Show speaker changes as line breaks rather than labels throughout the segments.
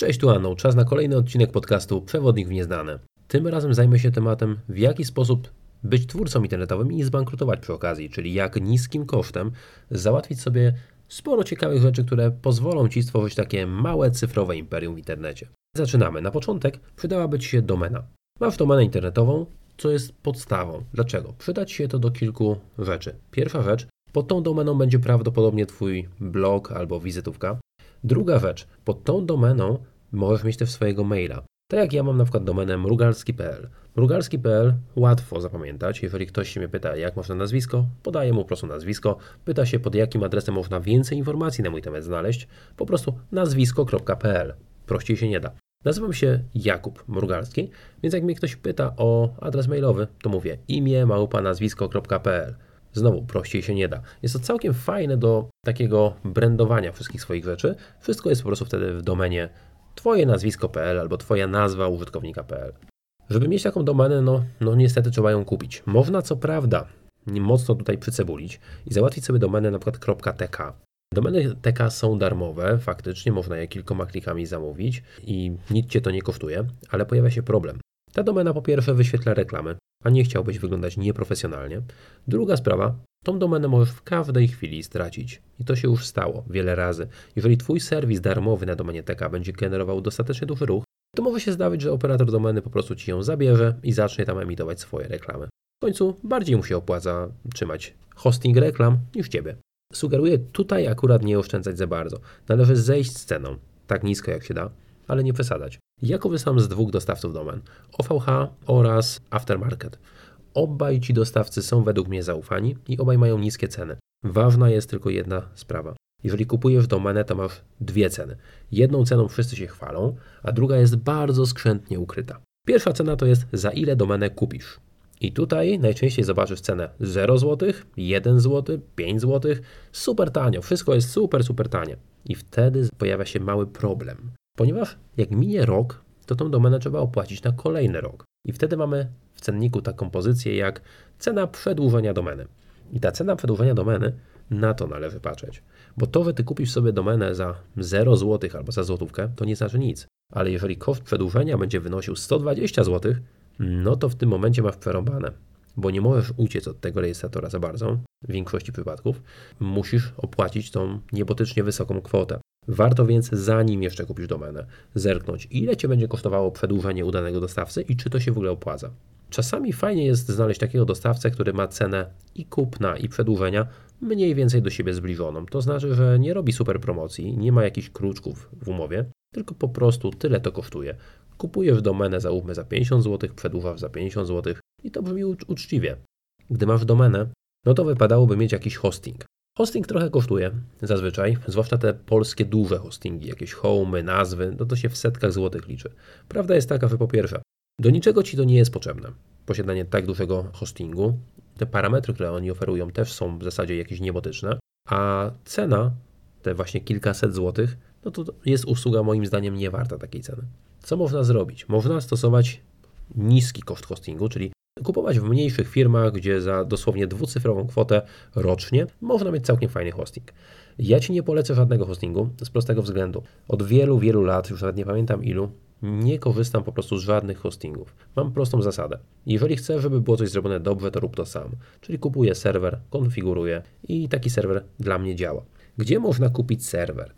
Cześć, tu Anną. Czas na kolejny odcinek podcastu Przewodnik w Nieznane. Tym razem zajmę się tematem, w jaki sposób być twórcą internetowym i nie zbankrutować przy okazji, czyli jak niskim kosztem załatwić sobie sporo ciekawych rzeczy, które pozwolą Ci stworzyć takie małe cyfrowe imperium w internecie. Zaczynamy. Na początek przydałaby Ci się domena. Masz domenę internetową, co jest podstawą. Dlaczego? Przydać się to do kilku rzeczy. Pierwsza rzecz, pod tą domeną będzie prawdopodobnie Twój blog albo wizytówka. Druga rzecz, pod tą domeną możesz mieć też swojego maila. Tak jak ja mam na przykład domenę mrugalski.pl. Mrugalski.pl łatwo zapamiętać. Jeżeli ktoś się mnie pyta, jak można nazwisko, podaję mu po prostu nazwisko. Pyta się, pod jakim adresem można więcej informacji na mój temat znaleźć. Po prostu nazwisko.pl. Prościej się nie da. Nazywam się Jakub Mrugalski, więc jak mnie ktoś pyta o adres mailowy, to mówię imię małpa nazwisko.pl. Znowu prościej się nie da. Jest to całkiem fajne do takiego brandowania wszystkich swoich rzeczy. Wszystko jest po prostu wtedy w domenie Twoje nazwisko.pl albo Twoja nazwa użytkownika.pl. Żeby mieć taką domenę, no, no niestety trzeba ją kupić. Można co prawda mocno tutaj przycebulić i załatwić sobie domenę na przykład .tk. Domeny TK są darmowe, faktycznie można je kilkoma klikami zamówić i nic Cię to nie kosztuje, ale pojawia się problem. Ta domena po pierwsze wyświetla reklamy, a nie chciałbyś wyglądać nieprofesjonalnie. Druga sprawa, tą domenę możesz w każdej chwili stracić. I to się już stało wiele razy. Jeżeli Twój serwis darmowy na domenie TK będzie generował dostatecznie duży ruch, to może się zdarzyć, że operator domeny po prostu Ci ją zabierze i zacznie tam emitować swoje reklamy. W końcu bardziej mu się opłaca trzymać hosting reklam niż Ciebie. Sugeruję tutaj akurat nie oszczędzać za bardzo. Należy zejść z ceną, tak nisko jak się da, ale nie przesadzać. Ja korzystam z dwóch dostawców domen, OVH oraz Aftermarket. Obaj ci dostawcy są według mnie zaufani i obaj mają niskie ceny. Ważna jest tylko jedna sprawa. Jeżeli kupujesz domenę, to masz dwie ceny. Jedną ceną wszyscy się chwalą, a druga jest bardzo skrzętnie ukryta. Pierwsza cena to jest za ile domenę kupisz. I tutaj najczęściej zobaczysz cenę 0 zł, 1 zł, 5 zł. Super tanio, wszystko jest super, super tanie. I wtedy pojawia się mały problem. Ponieważ jak minie rok, to tą domenę trzeba opłacić na kolejny rok. I wtedy mamy w cenniku taką pozycję jak cena przedłużenia domeny. I ta cena przedłużenia domeny, na to należy patrzeć. Bo to, że ty kupisz sobie domenę za 0 zł albo za złotówkę, to nie znaczy nic. Ale jeżeli koszt przedłużenia będzie wynosił 120 zł, no to w tym momencie masz przerąbane. Bo nie możesz uciec od tego rejestratora za bardzo, w większości przypadków. Musisz opłacić tą niebotycznie wysoką kwotę. Warto więc, zanim jeszcze kupisz domenę, zerknąć, ile Cię będzie kosztowało przedłużenie udanego dostawcy i czy to się w ogóle opłaca. Czasami fajnie jest znaleźć takiego dostawcę, który ma cenę i kupna, i przedłużenia mniej więcej do siebie zbliżoną. To znaczy, że nie robi super promocji, nie ma jakichś kruczków w umowie, tylko po prostu tyle to kosztuje. Kupujesz domenę, załóżmy za 50 zł, przedłużasz za 50 zł i to brzmi uczciwie. Gdy masz domenę, no to wypadałoby mieć jakiś hosting. Hosting trochę kosztuje zazwyczaj, zwłaszcza te polskie duże hostingi, jakieś home, nazwy, no to się w setkach złotych liczy. Prawda jest taka, że po pierwsze, do niczego ci to nie jest potrzebne. Posiadanie tak dużego hostingu, te parametry, które oni oferują, też są w zasadzie jakieś niebotyczne, a cena, te właśnie kilkaset złotych, no to jest usługa moim zdaniem nie warta takiej ceny. Co można zrobić? Można stosować niski koszt hostingu, czyli kupować w mniejszych firmach, gdzie za dosłownie dwucyfrową kwotę rocznie można mieć całkiem fajny hosting. Ja Ci nie polecę żadnego hostingu z prostego względu. Od wielu, wielu lat, już nawet nie pamiętam ilu, nie korzystam po prostu z żadnych hostingów. Mam prostą zasadę. Jeżeli chcę, żeby było coś zrobione dobrze, to rób to sam. Czyli kupuję serwer, konfiguruję i taki serwer dla mnie działa. Gdzie można kupić serwer?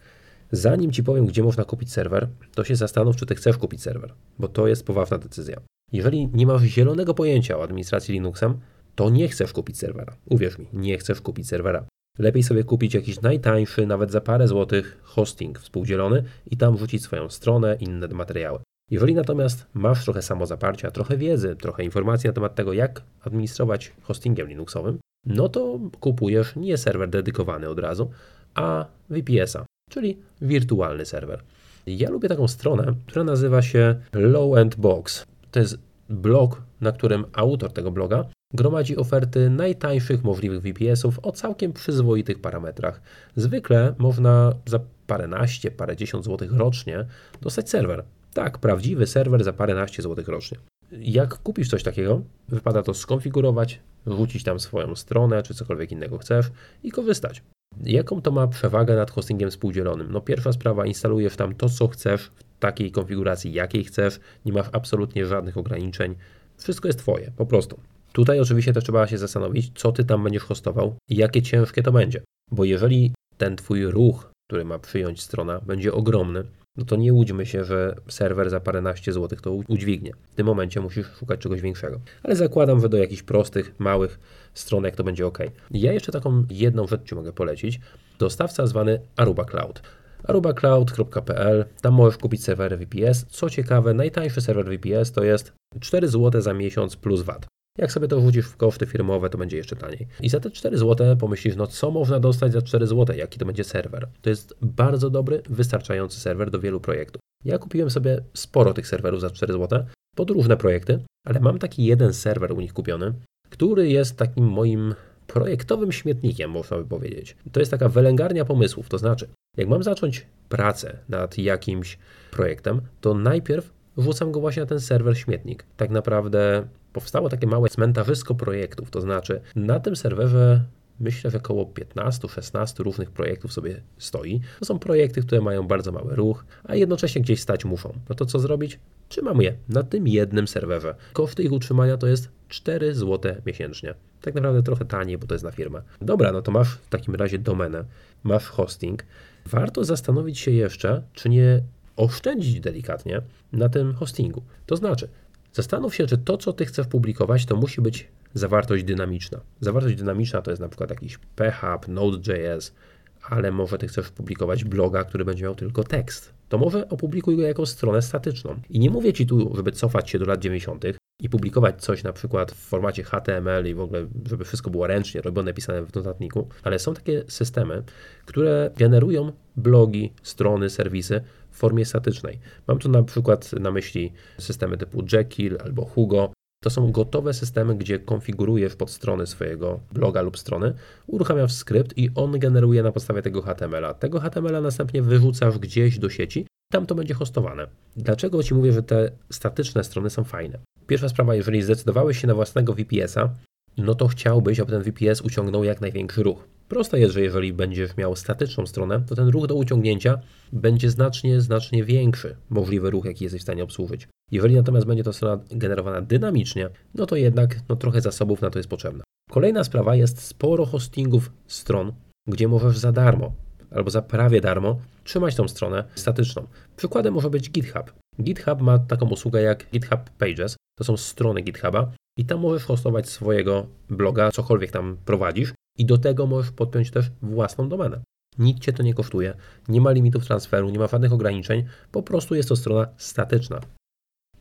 Zanim Ci powiem, gdzie można kupić serwer, to się zastanów, czy Ty chcesz kupić serwer, bo to jest poważna decyzja. Jeżeli nie masz zielonego pojęcia o administracji Linuxem, to nie chcesz kupić serwera. Uwierz mi, nie chcesz kupić serwera. Lepiej sobie kupić jakiś najtańszy, nawet za parę złotych, hosting współdzielony i tam wrzucić swoją stronę, inne materiały. Jeżeli natomiast masz trochę samozaparcia, trochę wiedzy, trochę informacji na temat tego, jak administrować hostingiem Linuxowym, no to kupujesz nie serwer dedykowany od razu, a VPS-a, czyli wirtualny serwer. Ja lubię taką stronę, która nazywa się Low End Box. To jest blog, na którym autor tego bloga gromadzi oferty najtańszych możliwych VPS-ów o całkiem przyzwoitych parametrach. Zwykle można za paręnaście, parędziesiąt złotych rocznie dostać serwer. Tak, prawdziwy serwer za paręnaście złotych rocznie. Jak kupisz coś takiego, wypada to skonfigurować, wrzucić tam swoją stronę czy cokolwiek innego chcesz i korzystać. Jaką to ma przewagę nad hostingiem współdzielonym? No pierwsza sprawa, instalujesz tam to, co chcesz takiej konfiguracji, jakiej chcesz, nie masz absolutnie żadnych ograniczeń. Wszystko jest Twoje, po prostu. Tutaj oczywiście też trzeba się zastanowić, co Ty tam będziesz hostował i jakie ciężkie to będzie. Bo jeżeli ten Twój ruch, który ma przyjąć strona, będzie ogromny, no to nie łudźmy się, że serwer za paręnaście złotych to udźwignie. W tym momencie musisz szukać czegoś większego. Ale zakładam, że do jakichś prostych, małych stronek to będzie ok. Ja jeszcze taką jedną rzecz Ci mogę polecić. Dostawca zwany Aruba Cloud arubacloud.pl. Tam możesz kupić serwery VPS. Co ciekawe, najtańszy serwer VPS to jest 4 zł za miesiąc plus VAT. Jak sobie to wrzucisz w koszty firmowe, to będzie jeszcze taniej. I za te 4 zł pomyślisz, no co można dostać za 4 zł, jaki to będzie serwer. To jest bardzo dobry, wystarczający serwer do wielu projektów. Ja kupiłem sobie sporo tych serwerów za 4 zł pod różne projekty, ale mam taki jeden serwer u nich kupiony, który jest takim moim projektowym śmietnikiem, można by powiedzieć. To jest taka wylęgarnia pomysłów, to znaczy, jak mam zacząć pracę nad jakimś projektem, to najpierw wrzucam go właśnie na ten serwer śmietnik. Tak naprawdę powstało takie małe cmentarzysko projektów, to znaczy na tym serwerze myślę, że około 15-16 różnych projektów sobie stoi. To są projekty, które mają bardzo mały ruch, a jednocześnie gdzieś stać muszą. No to co zrobić? Trzymam je na tym jednym serwerze. Koszty ich utrzymania to jest 4 zł miesięcznie. Tak naprawdę trochę taniej, bo to jest na firmę. Dobra, no to masz w takim razie domenę, masz hosting. Warto zastanowić się jeszcze, czy nie oszczędzić delikatnie na tym hostingu. To znaczy, zastanów się, czy to, co ty chcesz publikować, to musi być zawartość dynamiczna. Zawartość dynamiczna to jest na przykład jakiś PHP, Node.js, ale może ty chcesz publikować bloga, który będzie miał tylko tekst. To może opublikuj go jako stronę statyczną. I nie mówię ci tu, żeby cofać się do lat 90. i publikować coś na przykład w formacie HTML i w ogóle, żeby wszystko było ręcznie robione, pisane w notatniku, ale są takie systemy, które generują blogi, strony, serwisy w formie statycznej. Mam tu na przykład na myśli systemy typu Jekyll albo Hugo, to są gotowe systemy, gdzie konfigurujesz pod strony swojego bloga lub strony, uruchamiasz skrypt i on generuje na podstawie tego HTML-a. Tego HTML-a następnie wyrzucasz gdzieś do sieci, tam to będzie hostowane. Dlaczego Ci mówię, że te statyczne strony są fajne? Pierwsza sprawa, jeżeli zdecydowałeś się na własnego VPS-a, no to chciałbyś, aby ten VPS uciągnął jak największy ruch. Proste jest, że jeżeli będziesz miał statyczną stronę, to ten ruch do uciągnięcia będzie znacznie, znacznie większy, możliwy ruch, jaki jesteś w stanie obsłużyć. Jeżeli natomiast będzie to strona generowana dynamicznie, no to jednak no, trochę zasobów na to jest potrzebne. Kolejna sprawa jest sporo hostingów stron, gdzie możesz za darmo albo za prawie darmo trzymać tą stronę statyczną. Przykładem może być GitHub. GitHub ma taką usługę jak GitHub Pages. To są strony GitHuba i tam możesz hostować swojego bloga, cokolwiek tam prowadzisz i do tego możesz podpiąć też własną domenę. Nic cię to nie kosztuje, nie ma limitów transferu, nie ma żadnych ograniczeń, po prostu jest to strona statyczna.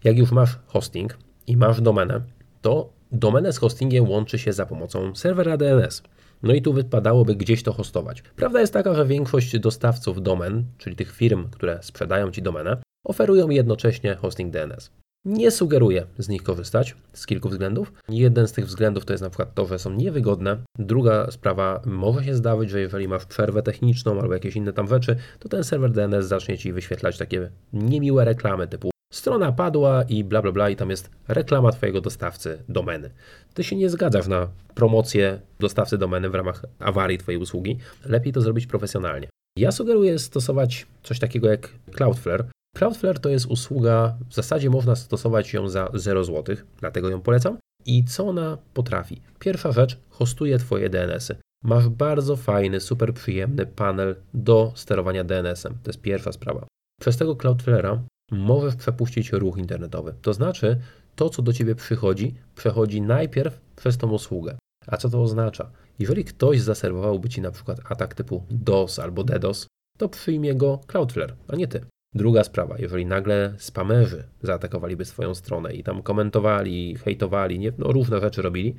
Jak już masz hosting i masz domenę, to domenę z hostingiem łączy się za pomocą serwera DNS. No i tu wypadałoby gdzieś to hostować. Prawda jest taka, że większość dostawców domen, czyli tych firm, które sprzedają Ci domenę, oferują jednocześnie hosting DNS. Nie sugeruję z nich korzystać z kilku względów. Jeden z tych względów to jest na przykład to, że są niewygodne. Druga sprawa, może się zdarzyć, że jeżeli masz przerwę techniczną albo jakieś inne tam rzeczy, to ten serwer DNS zacznie Ci wyświetlać takie niemiłe reklamy typu strona padła i bla bla bla i tam jest reklama Twojego dostawcy domeny. Ty się nie zgadzasz na promocję dostawcy domeny w ramach awarii Twojej usługi. Lepiej to zrobić profesjonalnie. Ja sugeruję stosować coś takiego jak Cloudflare, Cloudflare to jest usługa, w zasadzie można stosować ją za 0 zł, dlatego ją polecam. I co ona potrafi? Pierwsza rzecz, hostuje Twoje DNS-y. Masz bardzo fajny, super przyjemny panel do sterowania DNS-em. To jest pierwsza sprawa. Przez tego Cloudflare'a możesz przepuścić ruch internetowy. To znaczy, to co do Ciebie przychodzi, przechodzi najpierw przez tą usługę. A co to oznacza? Jeżeli ktoś zaserwowałby Ci na przykład atak typu DOS albo DDoS, to przyjmie go Cloudflare, a nie Ty. Druga sprawa, jeżeli nagle spamerzy zaatakowaliby swoją stronę i tam komentowali, hejtowali, nie, no różne rzeczy robili,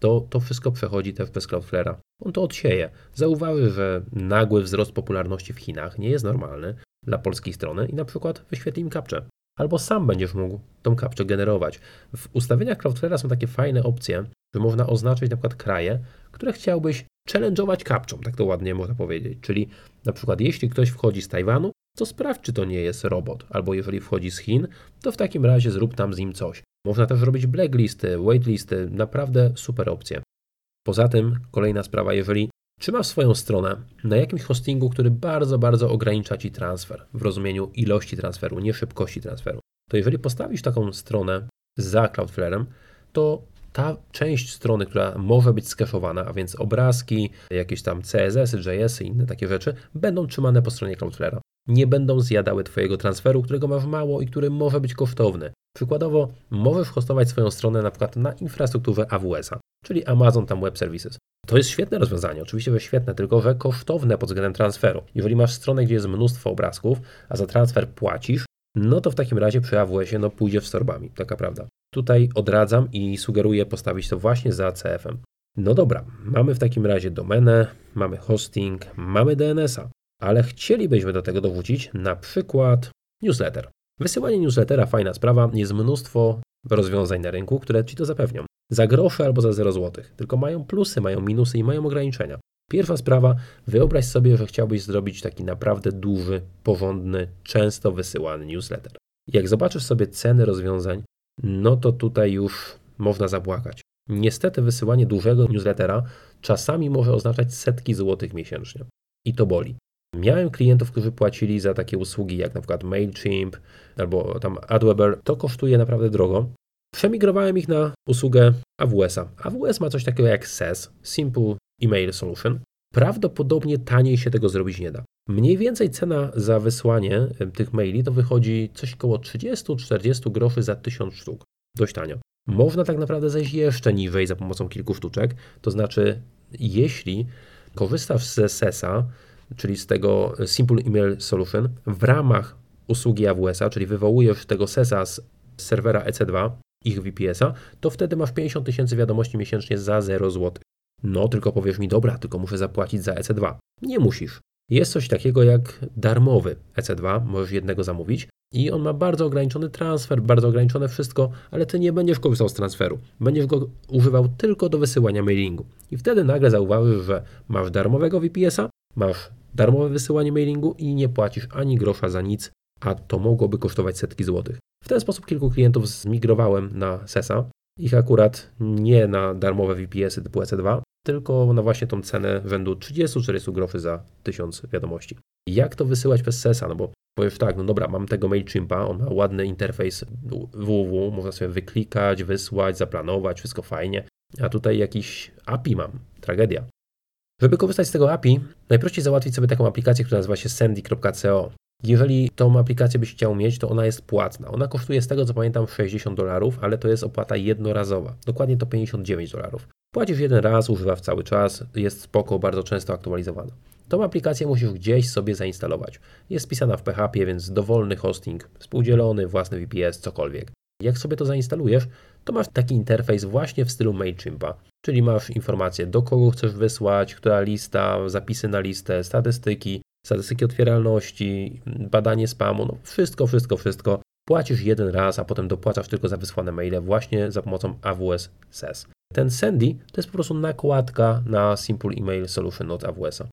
to to wszystko przechodzi też bez Cloudflare'a. On to odsieje. Zauważy, że nagły wzrost popularności w Chinach nie jest normalny dla polskiej strony i na przykład wyświetli im kapczę. Albo sam będziesz mógł tą kapczę generować. W ustawieniach Cloudflare'a są takie fajne opcje, że można oznaczyć na przykład kraje, które chciałbyś challenge'ować kapczą, tak to ładnie można powiedzieć. Czyli na przykład jeśli ktoś wchodzi z Tajwanu, to sprawdź, czy to nie jest robot. Albo jeżeli wchodzi z Chin, to w takim razie zrób tam z nim coś. Można też robić blacklisty, waitlisty, naprawdę super opcje. Poza tym, kolejna sprawa, jeżeli Czy masz swoją stronę na jakimś hostingu, który bardzo, bardzo ogranicza Ci transfer w rozumieniu ilości transferu, nie szybkości transferu? To jeżeli postawisz taką stronę za Cloudflare'em, to ta część strony, która może być skeszowana, a więc obrazki, jakieś tam CSS, JS i inne takie rzeczy, będą trzymane po stronie Cloudflare'a. Nie będą zjadały Twojego transferu, którego masz mało i który może być kosztowny. Przykładowo, możesz hostować swoją stronę na przykład na infrastrukturze AWS-a, czyli Amazon tam Web Services. To jest świetne rozwiązanie, oczywiście, że świetne, tylko że kosztowne pod względem transferu. Jeżeli masz stronę, gdzie jest mnóstwo obrazków, a za transfer płacisz, no to w takim razie przy AWS-ie no, pójdzie z torbami, taka prawda. Tutaj odradzam i sugeruję postawić to właśnie za CF-em. No dobra, mamy w takim razie domenę, mamy hosting, mamy DNS-a, ale chcielibyśmy do tego dowrócić na przykład newsletter. Wysyłanie newslettera fajna sprawa, jest mnóstwo rozwiązań na rynku, które ci to zapewnią. Za grosze albo za 0 zł. Tylko mają plusy, mają minusy i mają ograniczenia. Pierwsza sprawa, wyobraź sobie, że chciałbyś zrobić taki naprawdę duży, porządny, często wysyłany newsletter. Jak zobaczysz sobie ceny rozwiązań, no to tutaj już można zapłakać. Niestety wysyłanie dużego newslettera czasami może oznaczać setki złotych miesięcznie. I to boli. Miałem klientów, którzy płacili za takie usługi jak na przykład MailChimp albo tam AdWeber. To kosztuje naprawdę drogo. Przemigrowałem ich na usługę AWS-a. AWS ma coś takiego jak SES, Simple Email Solution. Prawdopodobnie taniej się tego zrobić nie da. Mniej więcej cena za wysłanie tych maili to wychodzi coś około 30-40 groszy za 1000 sztuk. Dość tanio. Można tak naprawdę zejść jeszcze niżej za pomocą kilku sztuczek. To znaczy, jeśli korzystasz ze SES-a, czyli z tego Simple Email Solution, w ramach usługi AWS-a, czyli wywołujesz tego SES-a z serwera EC2, ich VPS-a, to wtedy masz 50 tysięcy wiadomości miesięcznie za 0 zł. No, tylko powiesz mi, dobra, tylko muszę zapłacić za EC2. Nie musisz. Jest coś takiego jak darmowy EC2, możesz jednego zamówić i on ma bardzo ograniczony transfer, bardzo ograniczone wszystko, ale ty nie będziesz korzystał z transferu. Będziesz go używał tylko do wysyłania mailingu. I wtedy nagle zauważysz, że masz darmowego VPS-a, masz darmowe wysyłanie mailingu i nie płacisz ani grosza za nic, a to mogłoby kosztować setki złotych. W ten sposób kilku klientów zmigrowałem na SESA. Ich akurat nie na darmowe VPS-y typu EC2, tylko na właśnie tą cenę rzędu 30-40 groszy za 1000 wiadomości. Jak to wysyłać przez SESA? No bo powiesz tak, no dobra, mam tego MailChimpa, on ma ładny interfejs www, można sobie wyklikać, wysłać, zaplanować, wszystko fajnie, a tutaj jakiś API mam, tragedia. Żeby korzystać z tego API, najprościej załatwić sobie taką aplikację, która nazywa się sandy.co. Jeżeli tą aplikację byś chciał mieć, to ona jest płatna. Ona kosztuje z tego co pamiętam 60 dolarów, ale to jest opłata jednorazowa. Dokładnie to 59 dolarów. Płacisz jeden raz, używasz cały czas, jest spoko, bardzo często aktualizowana. Tą aplikację musisz gdzieś sobie zainstalować. Jest spisana w PHP, więc dowolny hosting, współdzielony, własny VPS, cokolwiek. Jak sobie to zainstalujesz, to masz taki interfejs właśnie w stylu MailChimpa, czyli masz informacje, do kogo chcesz wysłać, która lista, zapisy na listę, statystyki, statystyki otwieralności, badanie spamu, no wszystko, wszystko, wszystko. Płacisz jeden raz, a potem dopłacasz tylko za wysłane maile właśnie za pomocą AWS SES. Ten Sandy to jest po prostu nakładka na Simple Email Solution od AWS-a.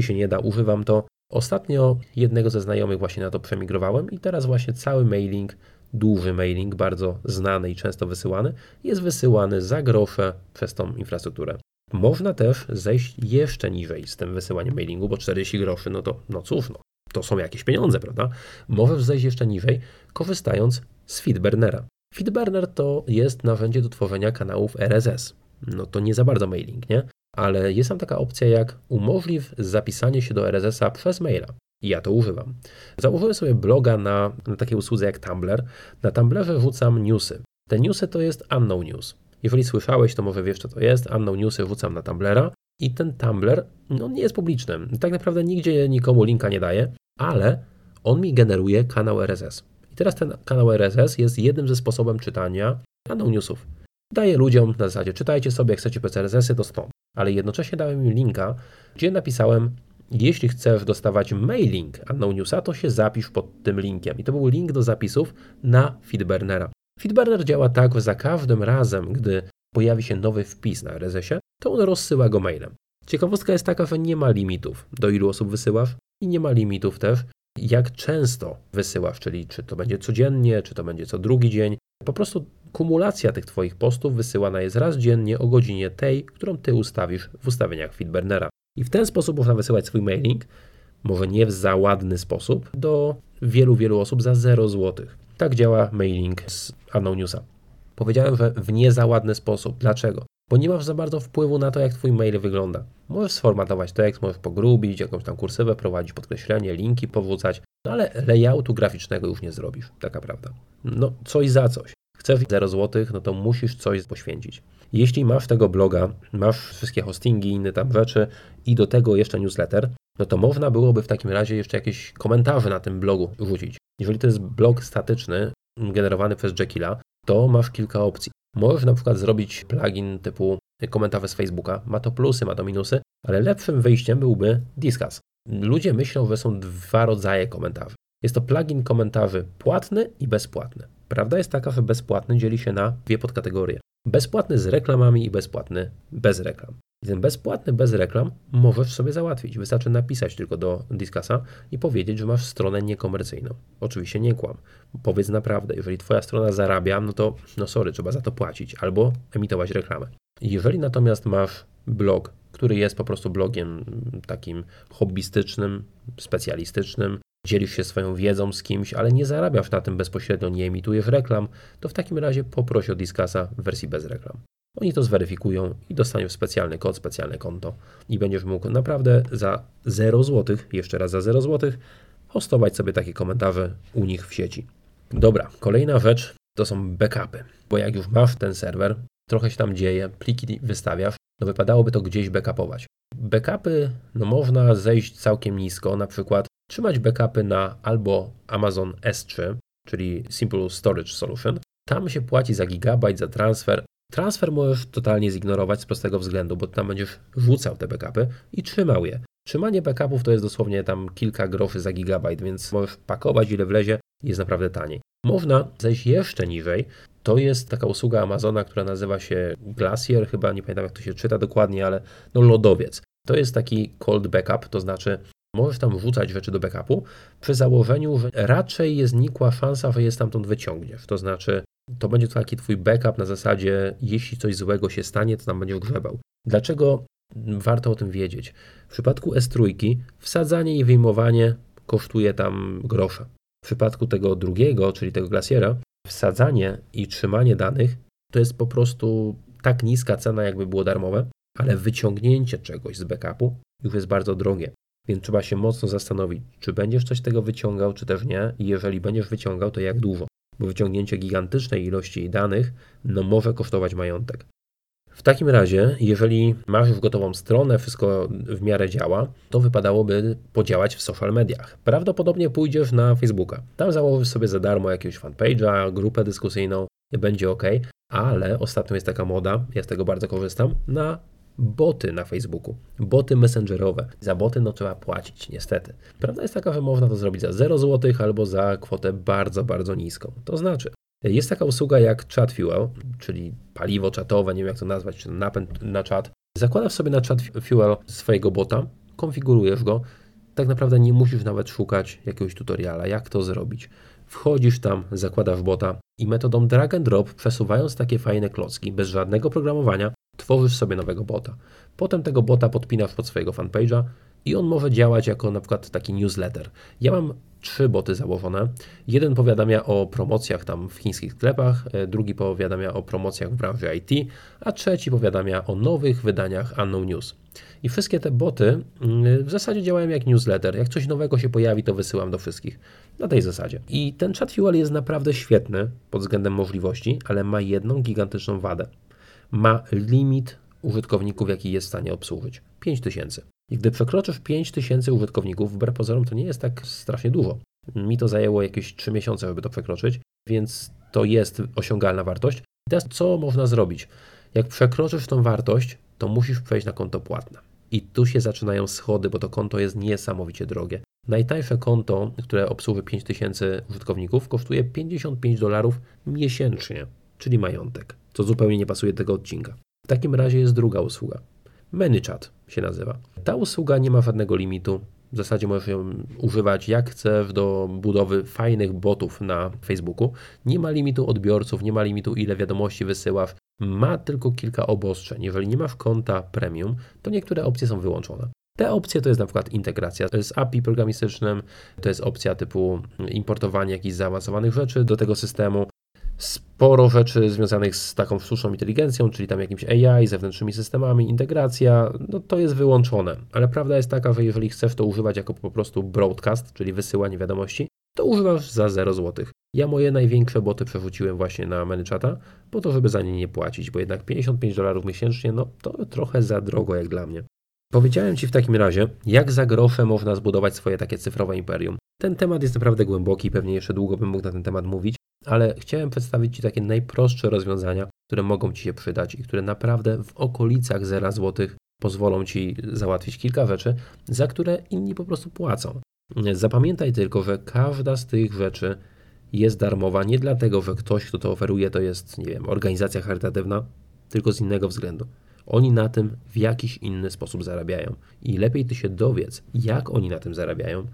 Się nie da, używam to. Ostatnio jednego ze znajomych właśnie na to przemigrowałem i teraz właśnie cały mailing, duży mailing, bardzo znany i często wysyłany, jest wysyłany za grosze przez tą infrastrukturę. Można też zejść jeszcze niżej z tym wysyłaniem mailingu, bo 40 groszy, no to no cóż, no, to są jakieś pieniądze, prawda? Możesz zejść jeszcze niżej, korzystając z Feedburnera. Feedburner to jest narzędzie do tworzenia kanałów RSS. No to nie za bardzo mailing, nie? Ale jest tam taka opcja jak umożliw zapisanie się do RSS-a przez maila. Ja to używam. Założyłem sobie bloga na, na takiej usłudze jak Tumblr. Na Tumblrze rzucam newsy. Te newsy to jest Unknown News. Jeżeli słyszałeś, to może wiesz, co to jest. Unknown Newsy rzucam na Tumblera i ten Tumblr no, nie jest publiczny. Tak naprawdę nigdzie nikomu linka nie daje, ale on mi generuje kanał RSS. I teraz ten kanał RSS jest jednym ze sposobem czytania kanał newsów. Daję ludziom na zasadzie, czytajcie sobie, jak chcecie przez RSS-y, to stąd. Ale jednocześnie dałem im linka, gdzie napisałem, jeśli chcesz dostawać mailing Unknown Newsa, to się zapisz pod tym linkiem. I to był link do zapisów na Feedburnera. Feedburner działa tak, że za każdym razem, gdy pojawi się nowy wpis na RSS-ie, to on rozsyła go mailem. Ciekawostka jest taka, że nie ma limitów, do ilu osób wysyłasz i nie ma limitów też, jak często wysyłasz, czyli czy to będzie codziennie, czy to będzie co drugi dzień. Po prostu kumulacja tych Twoich postów wysyłana jest raz dziennie o godzinie tej, którą Ty ustawisz w ustawieniach Feedburnera. I w ten sposób można wysyłać swój mailing, może nie w za ładny sposób, do wielu, wielu osób za 0 zł. Tak działa mailing z Newsa. Powiedziałem, że w nie za ładny sposób. Dlaczego? Bo nie masz za bardzo wpływu na to, jak Twój mail wygląda. Możesz sformatować tekst, możesz pogrubić, jakąś tam kursywę prowadzić, podkreślenie, linki powrzucać, no ale layoutu graficznego już nie zrobisz, taka prawda. No, coś za coś. Chcesz 0 zł, no to musisz coś poświęcić. Jeśli masz tego bloga, masz wszystkie hostingi, inne tam rzeczy i do tego jeszcze newsletter, no to można byłoby w takim razie jeszcze jakieś komentarze na tym blogu rzucić. Jeżeli to jest blog statyczny, generowany przez Jekylla, to masz kilka opcji. Możesz na przykład zrobić plugin typu komentarze z Facebooka. Ma to plusy, ma to minusy, ale lepszym wyjściem byłby Discuss. Ludzie myślą, że są dwa rodzaje komentarzy. Jest to plugin komentarzy płatny i bezpłatny. Prawda jest taka, że bezpłatny dzieli się na dwie podkategorie. Bezpłatny z reklamami i bezpłatny bez reklam. Ten bezpłatny bez reklam możesz sobie załatwić. Wystarczy napisać tylko do Discasa i powiedzieć, że masz stronę niekomercyjną. Oczywiście nie kłam. Powiedz naprawdę, jeżeli twoja strona zarabia, no to no sorry, trzeba za to płacić albo emitować reklamę. Jeżeli natomiast masz blog, który jest po prostu blogiem takim hobbystycznym, specjalistycznym, dzielisz się swoją wiedzą z kimś, ale nie zarabiasz na tym bezpośrednio, nie emitujesz reklam, to w takim razie poproś o Discasa w wersji bez reklam. Oni to zweryfikują i dostaniesz specjalny kod, specjalne konto i będziesz mógł naprawdę za 0 zł, jeszcze raz za 0 zł, hostować sobie takie komentarze u nich w sieci. Dobra, kolejna rzecz to są backupy, bo jak już masz ten serwer, trochę się tam dzieje, pliki wystawiasz, no wypadałoby to gdzieś backupować. Backupy, no można zejść całkiem nisko, na przykład trzymać backupy na albo Amazon S3, czyli Simple Storage Solution. Tam się płaci za gigabajt, za transfer. Transfer możesz totalnie zignorować z prostego względu, bo tam będziesz rzucał te backupy i trzymał je. Trzymanie backupów to jest dosłownie tam kilka groszy za gigabajt, więc możesz pakować ile wlezie, jest naprawdę taniej. Można zejść jeszcze niżej. To jest taka usługa Amazona, która nazywa się Glacier, chyba nie pamiętam jak to się czyta dokładnie, ale no lodowiec. To jest taki cold backup, to znaczy możesz tam wrzucać rzeczy do backupu przy założeniu, że raczej jest nikła szansa, że je stamtąd wyciągniesz. To znaczy to będzie taki twój backup na zasadzie, jeśli coś złego się stanie, to tam będziesz grzebał. Dlaczego warto o tym wiedzieć? W przypadku S3 wsadzanie i wyjmowanie kosztuje tam grosze. W przypadku tego drugiego, czyli tego Glaciera, wsadzanie i trzymanie danych to jest po prostu tak niska cena, jakby było darmowe, ale wyciągnięcie czegoś z backupu już jest bardzo drogie. Więc trzeba się mocno zastanowić, czy będziesz coś tego wyciągał, czy też nie, i jeżeli będziesz wyciągał, to jak dużo. Bo wyciągnięcie gigantycznej ilości danych no, może kosztować majątek. W takim razie, jeżeli masz już gotową stronę, wszystko w miarę działa, to wypadałoby podziałać w social mediach. Prawdopodobnie pójdziesz na Facebooka. Tam założysz sobie za darmo jakiegoś fanpage'a, grupę dyskusyjną będzie ok, ale ostatnio jest taka moda, ja z tego bardzo korzystam, na boty na Facebooku, boty messengerowe. Za boty no trzeba płacić, niestety. Prawda jest taka, że można to zrobić za 0 zł albo za kwotę bardzo, bardzo niską. To znaczy, jest taka usługa jak Chat Fuel, czyli paliwo czatowe, nie wiem jak to nazwać, czy napęd na czat. Zakładasz sobie na Chat Fuel swojego bota, konfigurujesz go, tak naprawdę nie musisz nawet szukać jakiegoś tutoriala, jak to zrobić. Wchodzisz tam, zakładasz bota i metodą drag and drop, przesuwając takie fajne klocki, bez żadnego programowania, tworzysz sobie nowego bota. Potem tego bota podpinasz pod swojego fanpage'a i on może działać jako na przykład taki newsletter. Ja mam trzy boty założone. Jeden powiadamia o promocjach tam w chińskich sklepach, e, drugi powiadamia o promocjach w branży IT, a trzeci powiadamia o nowych wydaniach Unknown News. I wszystkie te boty mm, w zasadzie działają jak newsletter. Jak coś nowego się pojawi, to wysyłam do wszystkich. Na tej zasadzie. I ten chat fuel jest naprawdę świetny pod względem możliwości, ale ma jedną gigantyczną wadę. Ma limit użytkowników, jaki jest w stanie obsłużyć. 5000. I gdy przekroczysz 5000 użytkowników, wbrew pozorom to nie jest tak strasznie dużo. Mi to zajęło jakieś 3 miesiące, żeby to przekroczyć, więc to jest osiągalna wartość. I teraz co można zrobić? Jak przekroczysz tą wartość, to musisz przejść na konto płatne. I tu się zaczynają schody, bo to konto jest niesamowicie drogie. Najtańsze konto, które obsługuje 5000 użytkowników, kosztuje 55 dolarów miesięcznie, czyli majątek, co zupełnie nie pasuje do tego odcinka. W takim razie jest druga usługa. ManyChat się nazywa. Ta usługa nie ma żadnego limitu. W zasadzie możesz ją używać jak chcesz do budowy fajnych botów na Facebooku. Nie ma limitu odbiorców, nie ma limitu ile wiadomości wysyłasz. Ma tylko kilka obostrzeń. Jeżeli nie masz konta premium, to niektóre opcje są wyłączone. Te opcje to jest na przykład integracja z API programistycznym, to jest opcja typu importowanie jakichś zaawansowanych rzeczy do tego systemu, sporo rzeczy związanych z taką sztuczną inteligencją, czyli tam jakimś AI, zewnętrznymi systemami, integracja, no to jest wyłączone. Ale prawda jest taka, że jeżeli chcesz to używać jako po prostu broadcast, czyli wysyłanie wiadomości, to używasz za 0 zł. Ja moje największe boty przerzuciłem właśnie na ManyChata, po to, żeby za nie nie płacić, bo jednak 55 dolarów miesięcznie, no to trochę za drogo jak dla mnie. Powiedziałem Ci w takim razie, jak za grosze można zbudować swoje takie cyfrowe imperium. Ten temat jest naprawdę głęboki, pewnie jeszcze długo bym mógł na ten temat mówić, ale chciałem przedstawić Ci takie najprostsze rozwiązania, które mogą Ci się przydać i które naprawdę w okolicach 0 zł pozwolą Ci załatwić kilka rzeczy, za które inni po prostu płacą. Zapamiętaj tylko, że każda z tych rzeczy jest darmowa nie dlatego, że ktoś, kto to oferuje, to jest, nie wiem, organizacja charytatywna, tylko z innego względu. Oni na tym w jakiś inny sposób zarabiają. I lepiej ty się dowiedz, jak oni na tym zarabiają,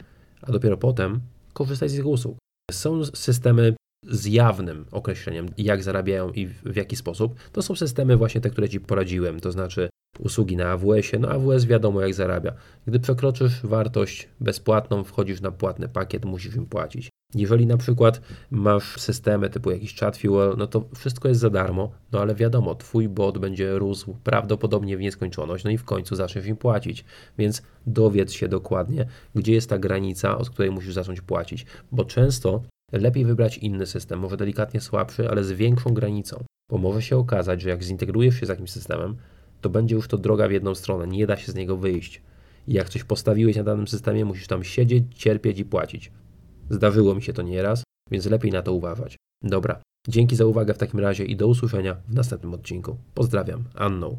a dopiero potem korzystaj z ich usług. Są systemy z jawnym określeniem, jak zarabiają i w jaki sposób. To są systemy właśnie te, które Ci poradziłem, to znaczy usługi na AWS-ie. No AWS wiadomo jak zarabia. Gdy przekroczysz wartość bezpłatną, wchodzisz na płatny pakiet, musisz im płacić. Jeżeli na przykład masz systemy typu jakiś chat fuel, no to wszystko jest za darmo, no ale wiadomo, twój bot będzie rósł prawdopodobnie w nieskończoność, no i w końcu zaczniesz im płacić. Więc dowiedz się dokładnie, gdzie jest ta granica, od której musisz zacząć płacić, bo często lepiej wybrać inny system, może delikatnie słabszy, ale z większą granicą, bo może się okazać, że jak zintegrujesz się z jakimś systemem, to będzie już to droga w jedną stronę, nie da się z niego wyjść. I jak coś postawiłeś na danym systemie, musisz tam siedzieć, cierpieć i płacić. Zdarzyło mi się to nieraz, więc lepiej na to uważać. Dobra, dzięki za uwagę w takim razie i do usłyszenia w następnym odcinku. Pozdrawiam, Anną.